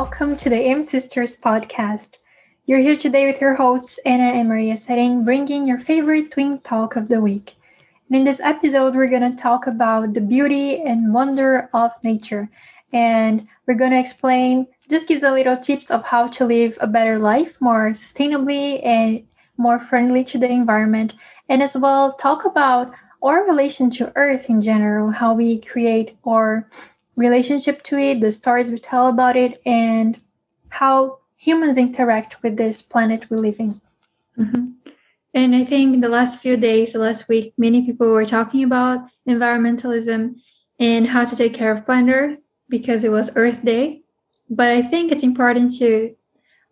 welcome to the M Sisters podcast. You're here today with your hosts, Anna and Maria Setting, bringing your favorite twin talk of the week. And in this episode, we're going to talk about the beauty and wonder of nature. And we're going to explain, just give a little tips of how to live a better life more sustainably and more friendly to the environment. And as well, talk about our relation to Earth in general, how we create our relationship to it, the stories we tell about it, and how humans interact with this planet we live in. Mm-hmm. And I think the last few days, the last week, many people were talking about environmentalism and how to take care of planet Earth because it was Earth Day. But I think it's important to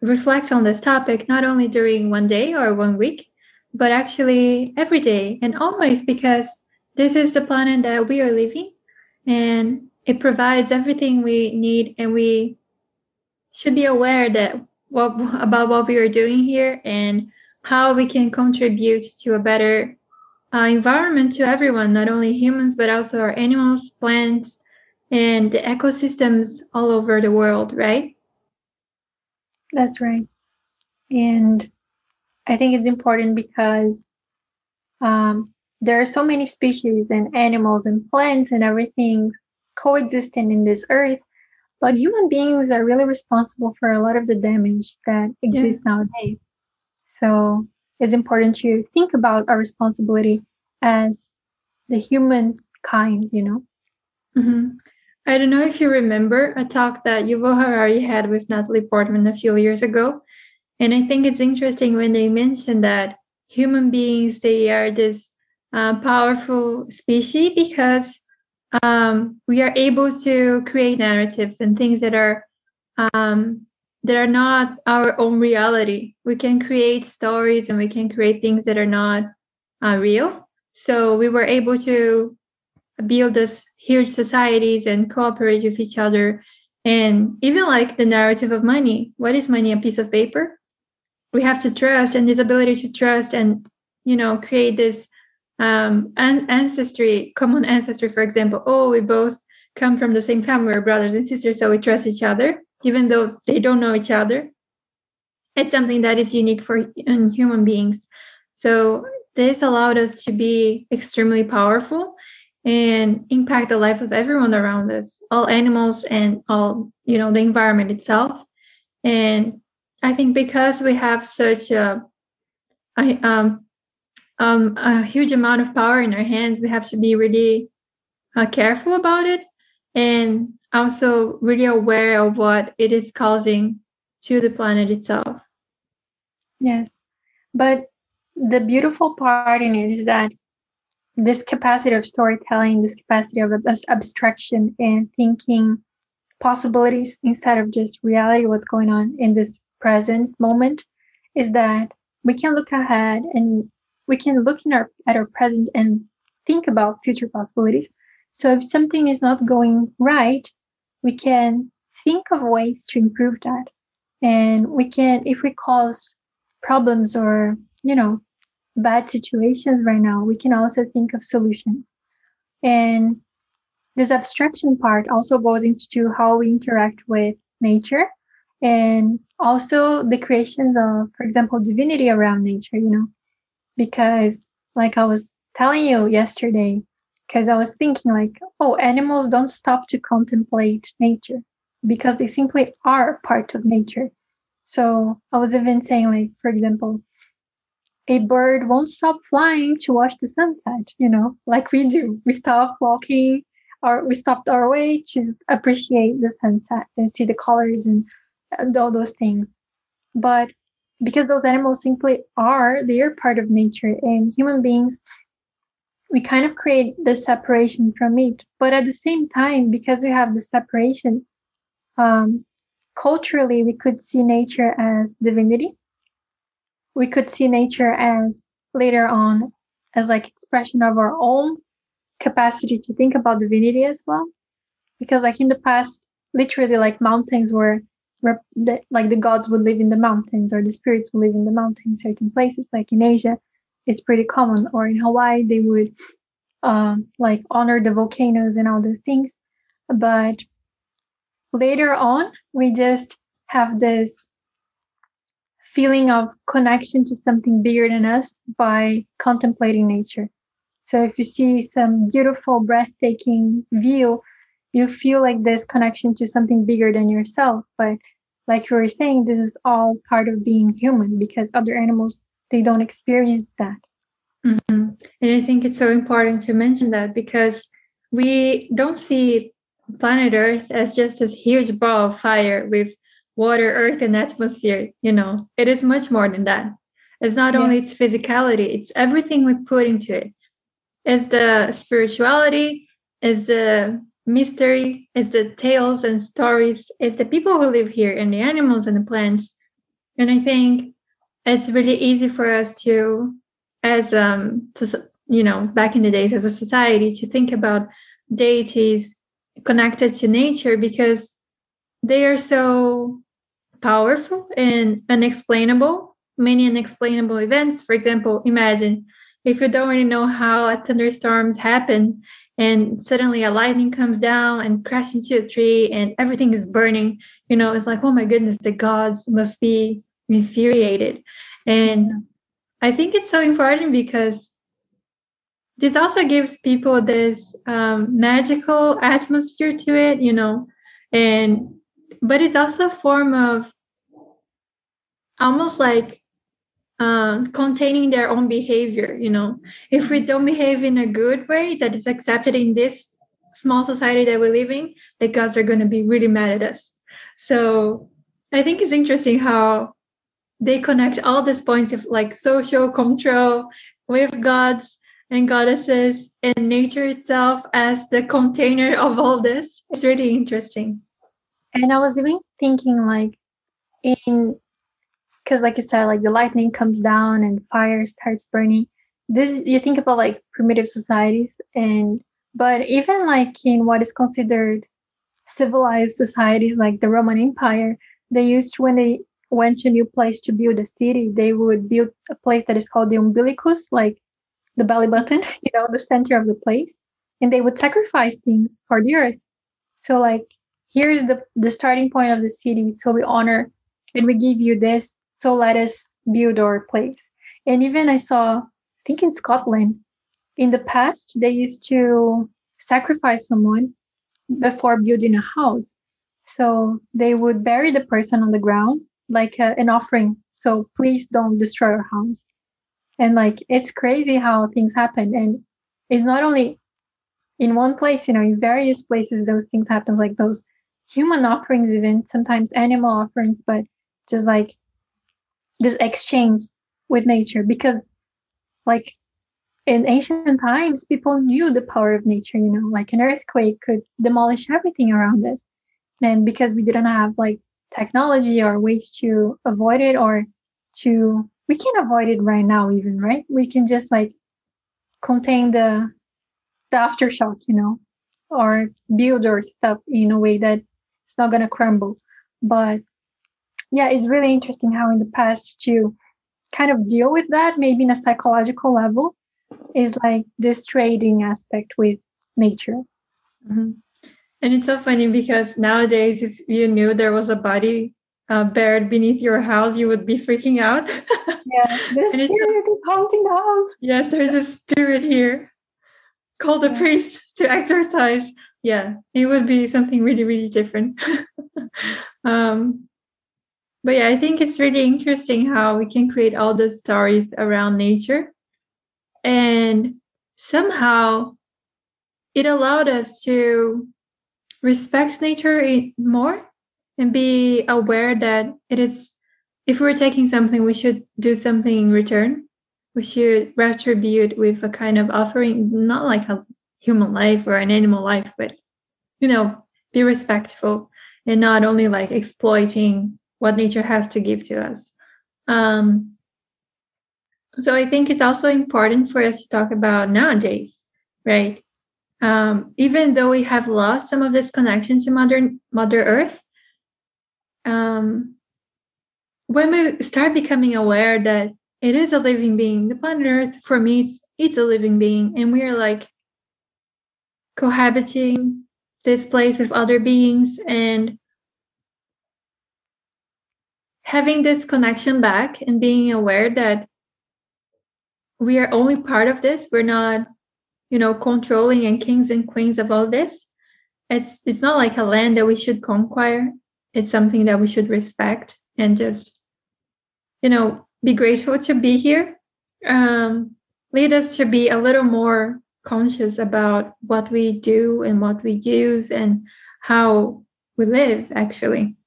reflect on this topic not only during one day or one week, but actually every day and always because this is the planet that we are living and it provides everything we need and we should be aware that what about what we are doing here and how we can contribute to a better uh, environment to everyone not only humans but also our animals plants and the ecosystems all over the world right? That's right. And i think it's important because um, there are so many species and animals and plants and everything coexisting in this earth but human beings are really responsible for a lot of the damage that exists yeah. nowadays so it's important to think about our responsibility as the human kind you know mm-hmm. i don't know if you remember a talk that yuval harari had with natalie portman a few years ago and i think it's interesting when they mentioned that human beings they are this uh, powerful species because um, we are able to create narratives and things that are um, that are not our own reality. We can create stories and we can create things that are not uh, real. So we were able to build this huge societies and cooperate with each other. And even like the narrative of money. What is money? A piece of paper? We have to trust and this ability to trust and you know create this um, and ancestry, common ancestry, for example. Oh, we both come from the same family, we're brothers and sisters, so we trust each other, even though they don't know each other. It's something that is unique for human beings. So this allowed us to be extremely powerful and impact the life of everyone around us, all animals and all, you know, the environment itself. And I think because we have such a, I, um, um, a huge amount of power in our hands, we have to be really uh, careful about it and also really aware of what it is causing to the planet itself. Yes. But the beautiful part in it is that this capacity of storytelling, this capacity of abstraction and thinking possibilities instead of just reality, what's going on in this present moment, is that we can look ahead and we can look in our at our present and think about future possibilities. So if something is not going right, we can think of ways to improve that. And we can, if we cause problems or, you know, bad situations right now, we can also think of solutions. And this abstraction part also goes into how we interact with nature and also the creations of, for example, divinity around nature, you know, because like I was telling you yesterday, because I was thinking like, oh, animals don't stop to contemplate nature because they simply are part of nature. So I was even saying like, for example, a bird won't stop flying to watch the sunset, you know, like we do. We stop walking or we stopped our way to appreciate the sunset and see the colors and, all those things. But because those animals simply are they are part of nature and human beings we kind of create this separation from it. But at the same time because we have this separation um, culturally we could see nature as divinity. We could see nature as later on as like expression of our own capacity to think about divinity as well. Because like in the past literally like mountains were rep- like the gods would live in the mountains or the spirits would live in the mountains certain places like in asia it's pretty common. Or in hawaii they would um, like honor the volcanoes and all those things. But later on we just have this feeling of connection to something bigger than us by contemplating nature. So if you see some beautiful breathtaking view you feel like this connection to something bigger than yourself but like you were saying this is all part of being human because other animals they don't experience that mm-hmm. and i think it's so important to mention that because we don't see planet earth as just this huge ball of fire with water earth and atmosphere you know it is much more than that it's not yeah. only its physicality it's everything we put into it it's the spirituality it's the mystery it's the tales and stories it's the people who live here and the animals and the plants. And i think it's really easy for us to as um to, you know back in the days as a society to think about deities connected to nature because they are so powerful and unexplainable many unexplainable events. For example imagine if you don't really know how thunderstorms happen and suddenly a lightning comes down and crashes into a tree and everything is burning. You know it's like oh my goodness the gods must be infuriated. And i think it's so important because this also gives people this um, magical atmosphere to it you know and but it's also a form of almost like uh, containing their own behavior you know if we don't behave in a good way that is accepted in this small society that we live in the gods are going to be really mad at us so i think it's interesting how they connect all these points of like social control with gods and goddesses and nature itself as the container of all this. It's really interesting. And I was even thinking like in because like you said, like the lightning comes down and fire starts burning. This you think about like primitive societies and but even like in what is considered civilized societies like the Roman Empire, they used when they went to a new place to build a city, they would build a place that is called the umbilicus, like the belly button, you know, the center of the place, and they would sacrifice things for the earth. So like here's the the starting point of the city. So we honor and we give you this. So let us build our place. And even I saw, I think in Scotland, in the past they used to sacrifice someone before building a house. So they would bury the person on the ground like a, an offering. So please don't destroy our house and like it's crazy how things happen and it's not only in one place you know in various places those things happen like those human offerings even sometimes animal offerings but just like this exchange with nature because like in ancient times people knew the power of nature you know like an earthquake could demolish everything around us. And because we didn't have like technology or ways to avoid it or to we can avoid it right now even right? We can just like contain the the aftershock you know or build our stuff in a way that it's not going to crumble. But yeah it's really interesting how in the past to kind of deal with that maybe in a psychological level is like this trading aspect with nature mm-hmm. and it's so funny because nowadays if you knew there was a body uh, buried beneath your house, you would be freaking out. yeah, the spirit is haunting the house. Yes, there's a spirit here. Call the yeah. priest to exorcise. Yeah, it would be something really, really different. um, but yeah, I think it's really interesting how we can create all the stories around nature. And somehow it allowed us to respect nature more and be aware that it is if we're taking something we should do something in return we should retribute with a kind of offering not like a human life or an animal life but you know be respectful and not only like exploiting what nature has to give to us. Um, so i think it's also important for us to talk about nowadays right? Um, even though we have lost some of this connection to mother mother earth um, when we start becoming aware that it is a living being, the planet Earth, for me, it's, it's a living being, and we are like cohabiting this place with other beings and having this connection back and being aware that we are only part of this. We're not you know controlling and kings and queens of all this. It's it's not like a land that we should conquer it's something that we should respect and just you know be grateful to be here. Um lead us to be a little more conscious about what we do and what we use and how we live actually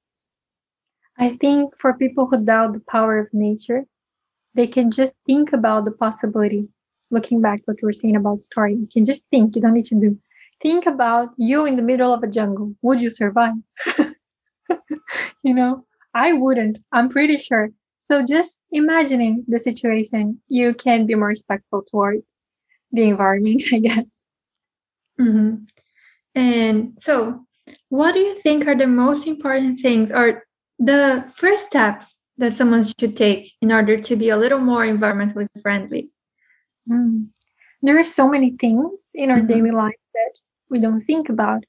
i think for people who doubt the power of nature they can just think about the possibility. Looking back what you were saying about story you can just think you don't need to do. Think about you in the middle of a jungle. Would you survive? You know i wouldn't i'm pretty sure. So just imagining the situation you can be more respectful towards the environment i guess. Mm-hmm. and so what do you think are the most important things or the first steps that someone should take in order to be a little more environmentally friendly? Mm. There are so many things in our mm-hmm. daily life that we don't think about.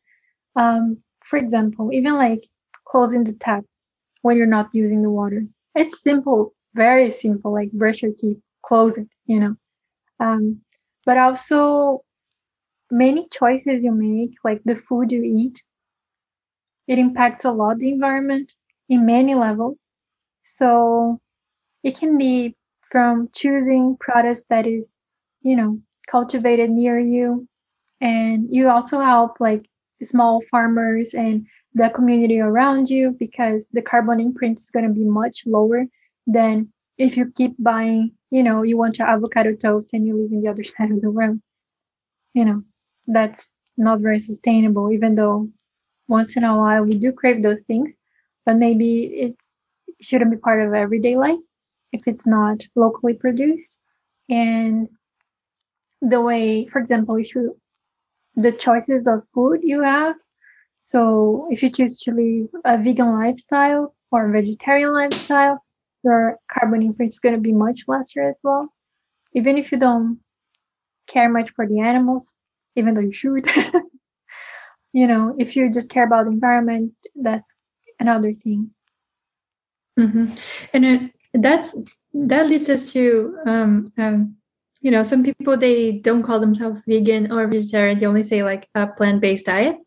Um, for example, even like closing the tap when you're not using the water. It's simple, very simple, like brush your teeth, close it, you know. Um, but also many choices you make, like the food you eat, it impacts a lot the environment in many levels. So it can be from choosing products that is, you know, cultivated near you. And you also help like small farmers and the community around you because the carbon imprint is going to be much lower than if you keep buying, you know, you want your avocado toast and you live in the other side of the world. You know, that's not very sustainable, even though once in a while we do crave those things, but maybe it shouldn't be part of everyday life if it's not locally produced. And the way, for example, if you the choices of food you have. So if you choose to live a vegan lifestyle or vegetarian lifestyle, your carbon imprint is going to be much lesser as well. Even if you don't care much for the animals, even though you should. you know, if you just care about the environment, that's another thing. Mm-hmm. And it, that's that leads us to um, um, you know some people they don't call themselves vegan or vegetarian they only say like a plant-based diet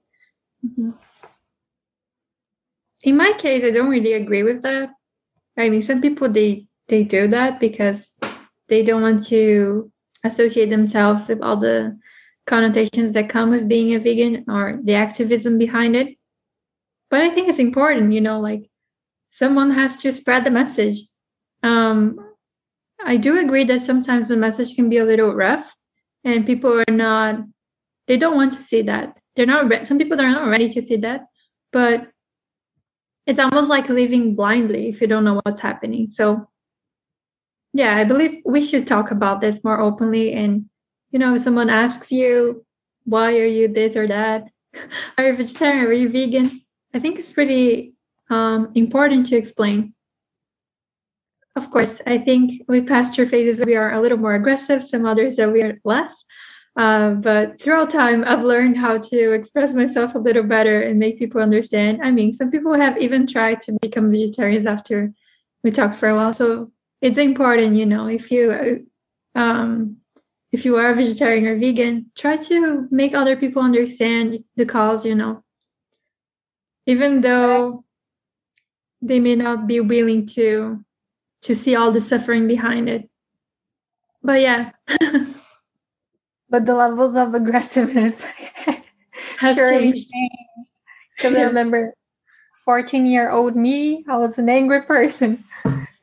mm-hmm. in my case i don't really agree with that i mean some people they they do that because they don't want to associate themselves with all the connotations that come with being a vegan or the activism behind it but i think it's important you know like someone has to spread the message. Um, I do agree that sometimes the message can be a little rough, and people are not, they don't want to see that. They're not, re- some people are not ready to see that, but it's almost like living blindly if you don't know what's happening. So, yeah, I believe we should talk about this more openly. And, you know, if someone asks you, why are you this or that? Are you vegetarian? Are you vegan? I think it's pretty um, important to explain. Of course, I think with pasture phases, we are a little more aggressive, some others that we are less. Uh, but throughout time, I've learned how to express myself a little better and make people understand. I mean, some people have even tried to become vegetarians after we talked for a while. So it's important, you know, if you um, if you are a vegetarian or vegan, try to make other people understand the cause, you know. Even though they may not be willing to to see all the suffering behind it. But yeah. But the levels of aggressiveness have sure changed. because yeah. i remember 14 year old me i was an angry person.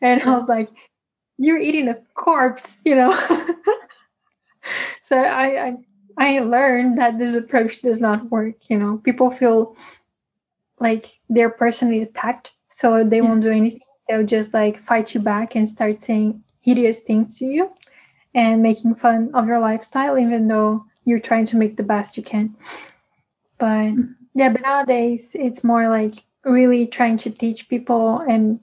And i was like you're eating a corpse you know? So I, I i learned that this approach does not work you know? People feel like they're personally attacked so they yeah. won't do anything. They'll just like fight you back and start saying hideous things to you and making fun of your lifestyle, even though you're trying to make the best you can. But mm-hmm. yeah, but nowadays it's more like really trying to teach people and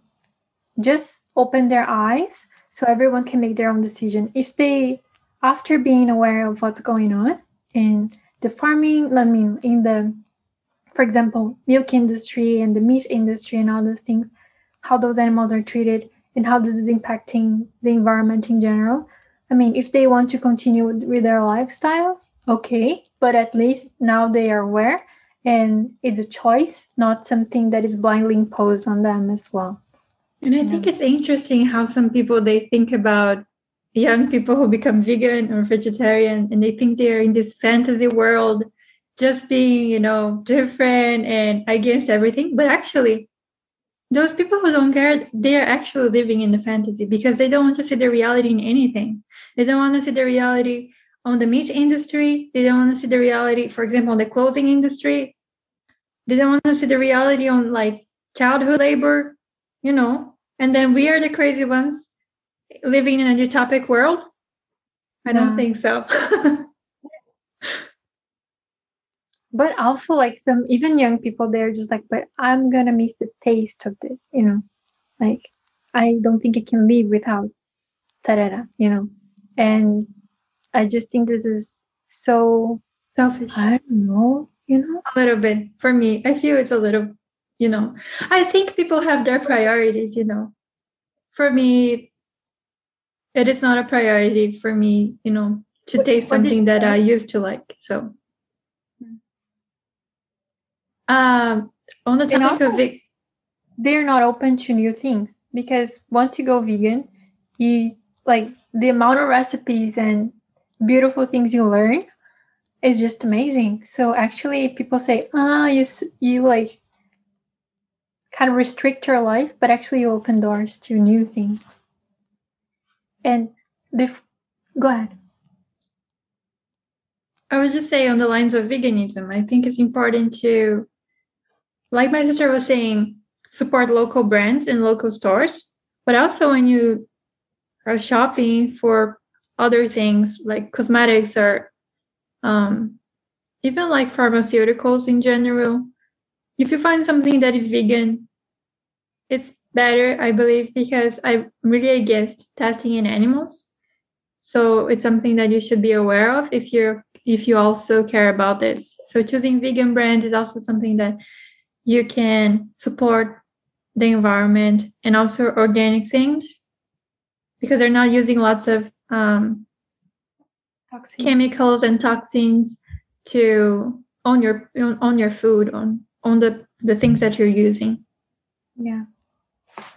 just open their eyes so everyone can make their own decision. If they, after being aware of what's going on in the farming, I mean, in the for example, milk industry and the meat industry and all those things, how those animals are treated and how this is impacting the environment in general. I mean, if they want to continue with their lifestyles, okay, but at least now they are aware and it's a choice, not something that is blindly imposed on them as well. And I think it's interesting how some people they think about young people who become vegan or vegetarian and they think they're in this fantasy world just being, you know, different and against everything. But actually, those people who don't care, they are actually living in the fantasy because they don't want to see the reality in anything. They don't want to see the reality on the meat industry. They don't want to see the reality, for example, on the clothing industry. They don't want to see the reality on like childhood labor, you know. And then we are the crazy ones living in a utopic world. I don't think so. but also like some even young people they're just like but i'm gonna miss the taste of this you know? Like i don't think i can live without tarara you know? And i just think this is so selfish. I don't know you know? A little bit. For me i feel it's a little you know i think people have their priorities you know? For me it is not a priority for me you know to what, taste something that i used to like so um, on the topic also, of they're not open to new things because once you go vegan, you like the amount of recipes and beautiful things you learn is just amazing. So actually, people say, ah, you you like kind of restrict your life, but actually you open doors to new things. And bef- go ahead. I would just say on the lines of veganism, I think it's important to like my sister was saying, support local brands and local stores. But also when you are shopping for other things like cosmetics or um, even like pharmaceuticals in general, if you find something that is vegan, it's better, I believe, because I'm really against testing in animals. So it's something that you should be aware of if you're if you also care about this. So choosing vegan brands is also something that you can support the environment and also organic things because they're not using lots of um, chemicals and toxins to on your on your food on on the the things that you're using. Yeah.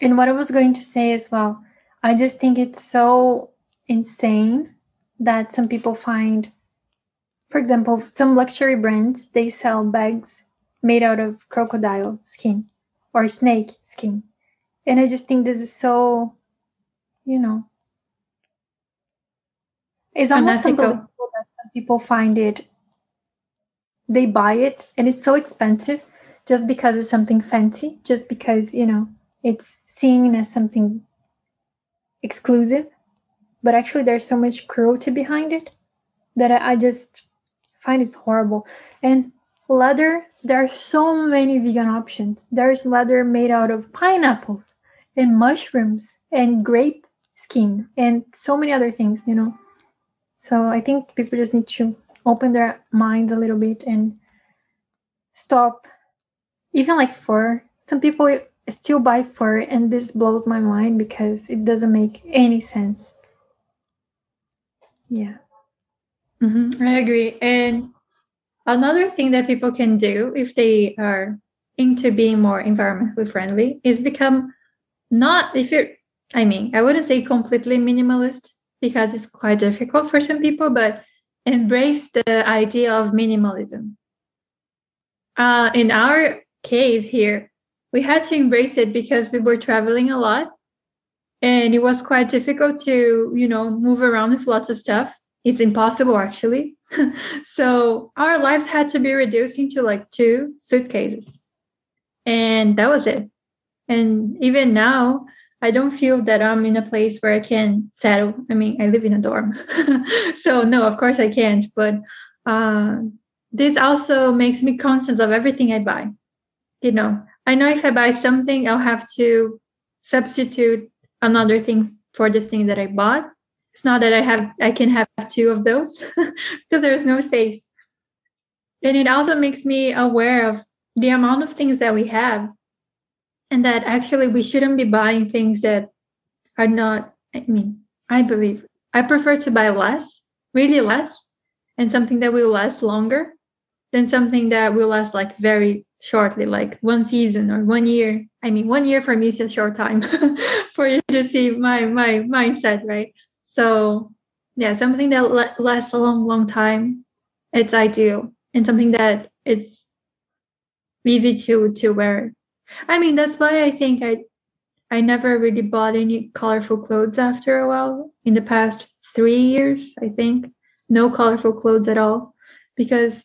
And what i was going to say as well i just think it's so insane that some people find for example some luxury brands they sell bags made out of crocodile skin or snake skin. And I just think this is so, you know, it's almost Unethical. unbelievable that some people find it, they buy it, and it's so expensive just because it's something fancy, just because, you know, it's seen as something exclusive. But actually, there's so much cruelty behind it that I, I just find it's horrible. And leather there are so many vegan options. There's leather made out of pineapples and mushrooms and grape skin and so many other things you know. So i think people just need to open their minds a little bit and stop. Even like fur. Some people still buy fur and this blows my mind because it doesn't make any sense. Yeah. Mm-hmm. i agree. And Another thing that people can do if they are into being more environmentally friendly is become not if you're I mean, I wouldn't say completely minimalist because it's quite difficult for some people, but embrace the idea of minimalism. Uh, in our case here, we had to embrace it because we were traveling a lot and it was quite difficult to, you know, move around with lots of stuff. It's impossible actually. so our lives had to be reduced into like two suitcases. And that was it. And even now, I don't feel that I'm in a place where I can settle. I mean, I live in a dorm. so, no, of course I can't. But uh, this also makes me conscious of everything I buy. You know, I know if I buy something, I'll have to substitute another thing for this thing that I bought it's not that I have I can have two of those because there's no space. And it also makes me aware of the amount of things that we have and that actually we shouldn't be buying things that are not i mean i believe i prefer to buy less really less and something that will last longer than something that will last like very shortly like one season or one year i mean one year for me is a short time for you to see my my mindset right so yeah something that lasts a long long time it's ideal and something that it's easy to to wear. I mean that's why i think i i never really bought any colorful clothes after a while. In the past three years i think no colorful clothes at all. Because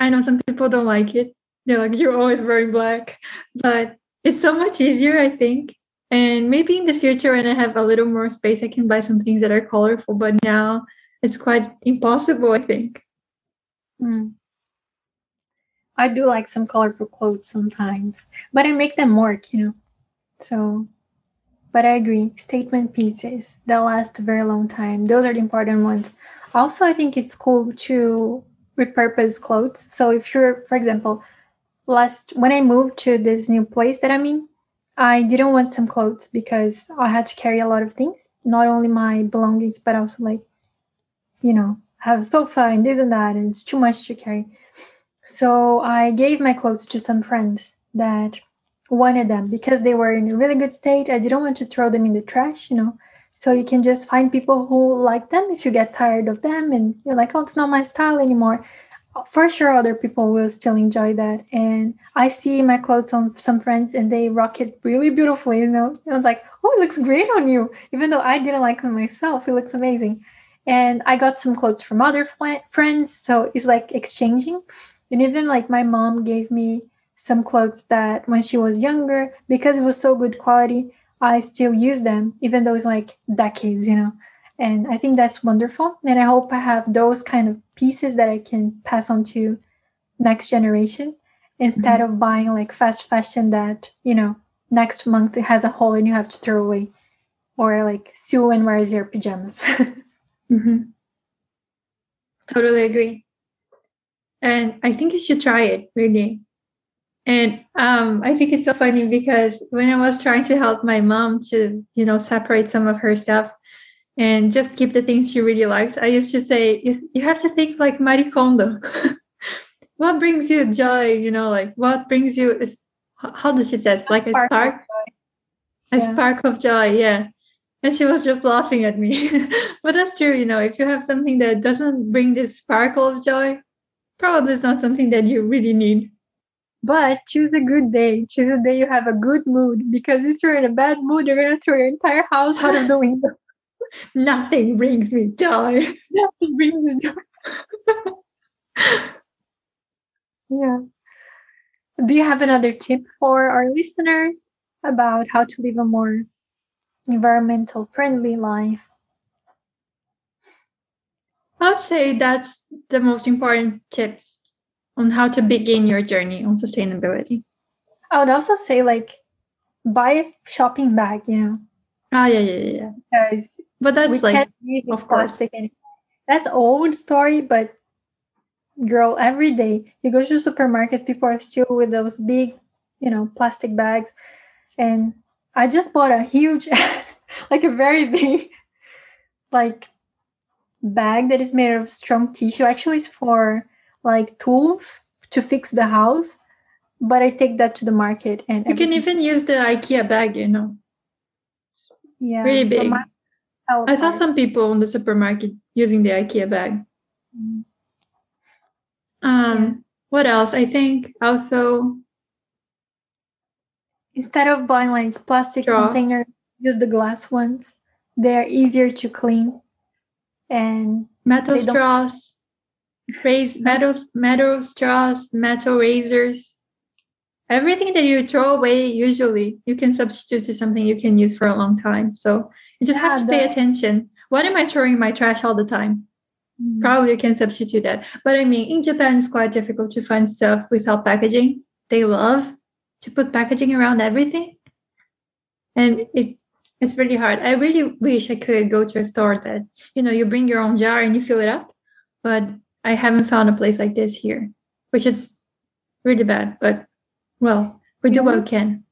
i know some people don't like it. They're like you're always wearing black. But it's so much easier i think and maybe in the future when i have a little more space i can buy some things that are colorful but now it's quite impossible i think mm. I do like some colorful clothes sometimes, but I make them work, you know. So, but I agree. Statement pieces that last a very long time. Those are the important ones. Also, I think it's cool to repurpose clothes. So, if you're, for example, last when I moved to this new place that I'm in, I didn't want some clothes because I had to carry a lot of things, not only my belongings, but also like, you know, have a sofa and this and that, and it's too much to carry. So I gave my clothes to some friends that wanted them because they were in a really good state. I didn't want to throw them in the trash, you know. So you can just find people who like them if you get tired of them and you're like, oh, it's not my style anymore. For sure, other people will still enjoy that. And I see my clothes on some friends and they rock it really beautifully, you know. And I was like, oh, it looks great on you. Even though I didn't like them myself, it looks amazing. And I got some clothes from other friends. So it's like exchanging. And even like my mom gave me some clothes that when she was younger, because it was so good quality, I still use them, even though it's like decades, you know. And I think that's wonderful. And I hope I have those kind of pieces that I can pass on to next generation instead mm-hmm. of buying like fast fashion that, you know, next month it has a hole and you have to throw away. Or like Sue and wears your pajamas. mm-hmm. Totally agree and I think you should try it really. And um, I think it's so funny because when I was trying to help my mom to, you know, separate some of her stuff and just keep the things she really likes, I used to say, you, you have to think like Marie Kondo. what brings you joy? You know, like what brings you, how does she say it? Like a spark? A yeah. spark of joy, yeah. And she was just laughing at me. but that's true, you know, if you have something that doesn't bring this sparkle of joy, probably it's not something that you really need. But choose a good day. Choose a day you have a good mood. Because if you're in a bad mood, you're gonna throw your entire house out of the window. Nothing brings me joy. Nothing brings me joy. yeah. Do you have another tip for our listeners about how to live a more environmental friendly life? I'd say that's the most important tips on how to begin your journey on sustainability. I would also say like buy a shopping bag, you know. Oh yeah, yeah, yeah. Because but that's we like can't use of plastic anymore. That's old story, but girl, every day you go to the supermarket, people are still with those big, you know, plastic bags. And I just bought a huge like a very big like bag that is made of strong tissue actually is for like tools to fix the house but i take that to the market and you everything. can even use the ikea bag you know yeah really big i saw some people in the supermarket using the ikea bag mm. um yeah. what else i think also instead of buying like plastic straw. containers use the glass ones they're easier to clean and metal straws, raise metal metal straws, metal razors. Everything that you throw away usually you can substitute to something you can use for a long time. So you just yeah, have to pay attention. What am I throwing in my trash all the time? Mm. Probably you can substitute that. But I mean, in Japan, it's quite difficult to find stuff without packaging. They love to put packaging around everything. And it it's really hard. I really wish I could go to a store that, you know, you bring your own jar and you fill it up. But I haven't found a place like this here, which is really bad, but well, we do what we can.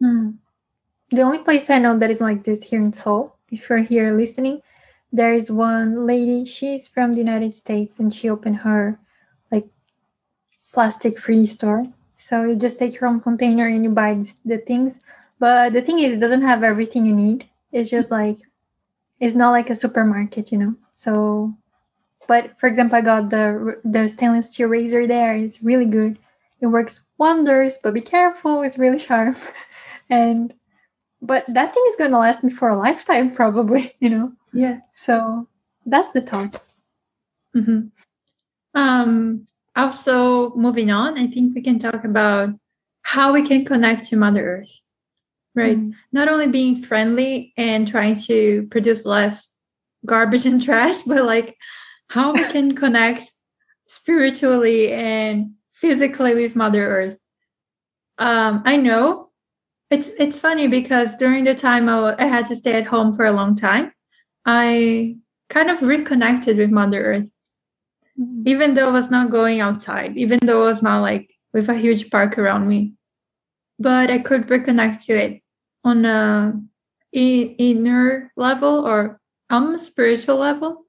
Hmm. The only place I know that is like this here in Seoul, if you're here listening, there is one lady, she's from the United States and she opened her like plastic free store. So you just take your own container and you buy the things. But the thing is, it doesn't have everything you need. It's just like, it's not like a supermarket, you know? So, but for example, I got the, the stainless steel razor there. It's really good. It works wonders, but be careful. It's really sharp. and, but that thing is going to last me for a lifetime, probably, you know? Yeah. So that's the thought. Mm-hmm. Um, also, moving on, I think we can talk about how we can connect to Mother Earth, right? Mm. Not only being friendly and trying to produce less garbage and trash, but like how we can connect spiritually and physically with Mother Earth. Um, I know it's it's funny because during the time I, I had to stay at home for a long time, I kind of reconnected with Mother Earth. Mm-hmm. Even though I was not going outside, even though I was not like with a huge park around me. But I could reconnect to it on a inner level or um spiritual level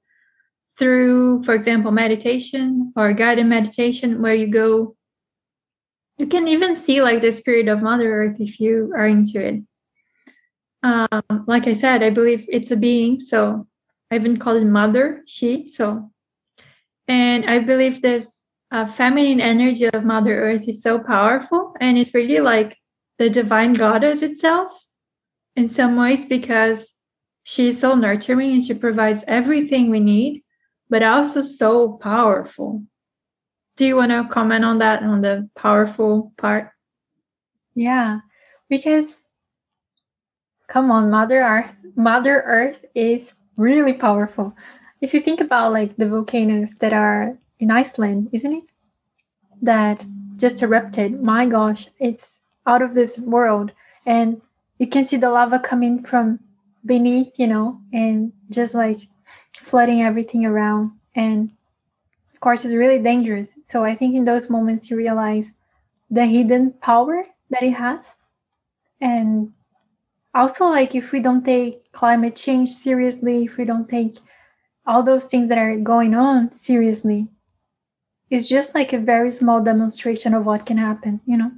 through, for example, meditation or guided meditation, where you go. You can even see like the spirit of Mother Earth if you are into it um, like I said, I believe it's a being. So I even call it mother, she. So, and I believe this uh, feminine energy of Mother Earth is so powerful, and it's really like the divine goddess itself in some ways because she's so nurturing and she provides everything we need, but also so powerful. Do you want to comment on that, on the powerful part? Yeah, because come on mother earth mother earth is really powerful if you think about like the volcanoes that are in iceland isn't it that just erupted my gosh it's out of this world and you can see the lava coming from beneath you know and just like flooding everything around. And of course it's really dangerous. So i think in those moments you realize the hidden power that it has. And also like if we don't take climate change seriously if we don't take all those things that are going on seriously it's just like a very small demonstration of what can happen you know?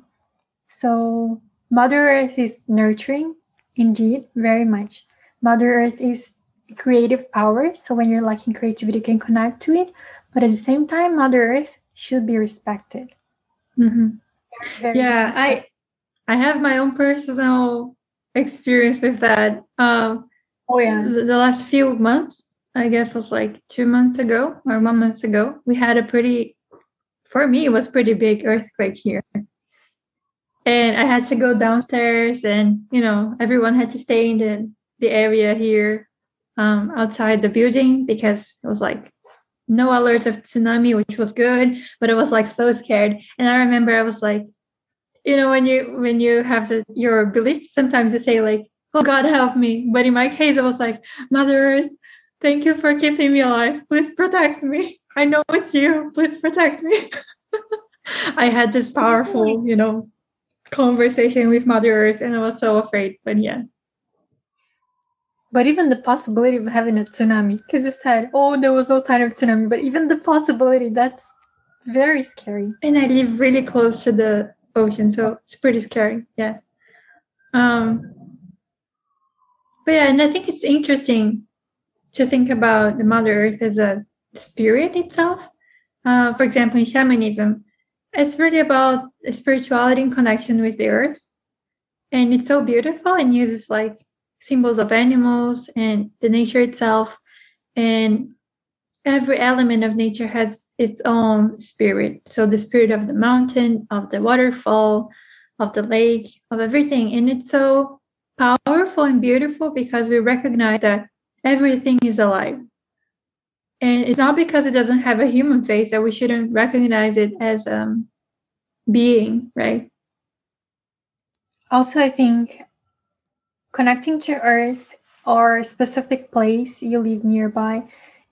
So mother earth is nurturing indeed very much. Mother earth is creative power so when you're lacking creativity you can connect to it but at the same time mother earth should be respected mm-hmm. yeah i i have my own personal experience with that. Um, oh yeah, the, the, last few months, I guess, was like two months ago or one month ago. We had a pretty, for me, it was pretty big earthquake here, and I had to go downstairs, and you know, everyone had to stay in the the area here um, outside the building because it was like no alerts of tsunami, which was good, but I was like so scared. And I remember I was like you know when you when you have the, your beliefs sometimes you say like oh god help me. But in my case it was like mother earth thank you for keeping me alive. Please protect me. I know it's you. Please protect me. I had this powerful you know conversation with mother earth and i was so afraid but yeah but even the possibility of having a tsunami because you said oh there was no sign of tsunami but even the possibility that's very scary and i live really close to the ocean, so it's pretty scary. Yeah. Um, but yeah, and I think it's interesting to think about the Mother Earth as a spirit itself. Uh, for example, in shamanism, it's really about spirituality and connection with the earth. And it's so beautiful and uses like symbols of animals and the nature itself. And every element of nature has its own spirit. So the spirit of the mountain, of the waterfall, of the lake, of everything. And it's so powerful and beautiful because we recognize that everything is alive. And it's not because it doesn't have a human face that we shouldn't recognize it as um being, right? Also, I think connecting to earth or a specific place you live nearby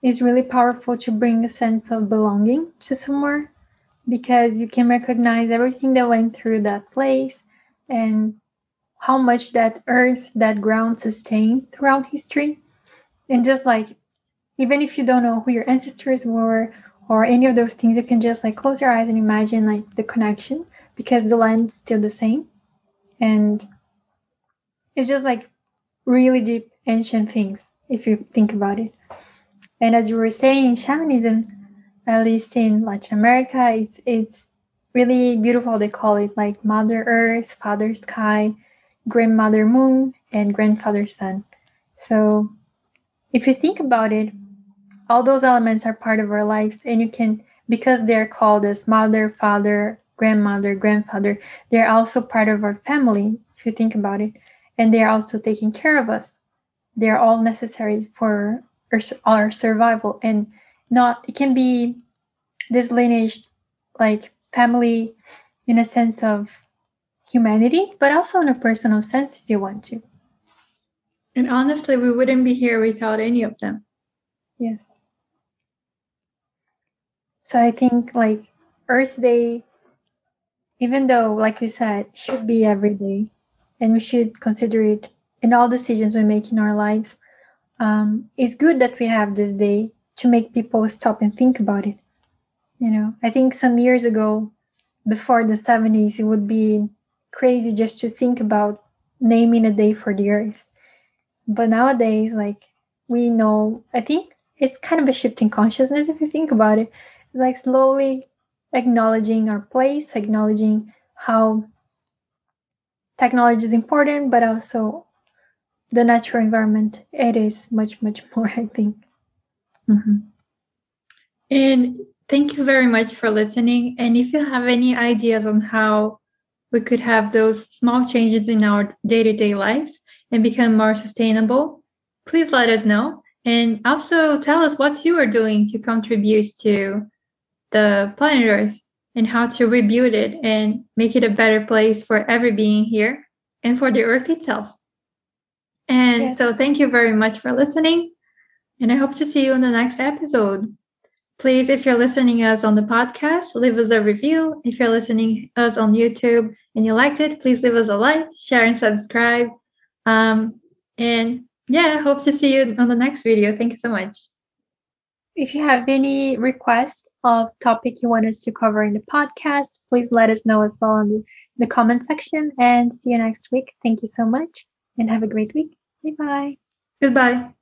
is really powerful to bring a sense of belonging to somewhere because you can recognize everything that went through that place and how much that earth, that ground sustained throughout history. And just like, even if you don't know who your ancestors were or any of those things, you can just like close your eyes and imagine like the connection because the land's still the same. And it's just like really deep ancient things if you think about it. And as you were saying, shamanism, at least in Latin America, it's it's really beautiful. They call it like Mother Earth, Father Sky, Grandmother Moon, and Grandfather Sun. So if you think about it, all those elements are part of our lives, and you can because they're called as mother, father, grandmother, grandfather, they're also part of our family, if you think about it. And they're also taking care of us. They're all necessary for our, our survival. And not, it can be this lineage, like family in a sense of humanity, but also in a personal sense if you want to. And honestly, we wouldn't be here without any of them. Yes. So I think like Earth Day, even though, like we said, should be every day, and we should consider it in all decisions we make in our lives. Um, it's good that we have this day to make people stop and think about it. You know, I think some years ago, before the 70s, it would be crazy just to think about naming a day for the earth. But nowadays, like we know, I think it's kind of a shift in consciousness if you think about it. Like slowly acknowledging our place, acknowledging how technology is important, but also the natural environment. It is much, much more, I think. Mm-hmm. And thank you very much for listening. And if you have any ideas on how we could have those small changes in our day to day lives and become more sustainable, please let us know. And also tell us what you are doing to contribute to the planet Earth and how to rebuild it and make it a better place for every being here and for the Earth itself. And yes. so, thank you very much for listening. And I hope to see you in the next episode. Please, if you're listening us on the podcast, leave us a review. If you're listening us on YouTube and you liked it, please leave us a like, share, and subscribe. Um, and yeah, hope to see you on the next video. Thank you so much. If you have any requests of topic you want us to cover in the podcast, please let us know as well in the, the comment section. And see you next week. Thank you so much and have a great week. Bye bye. Goodbye.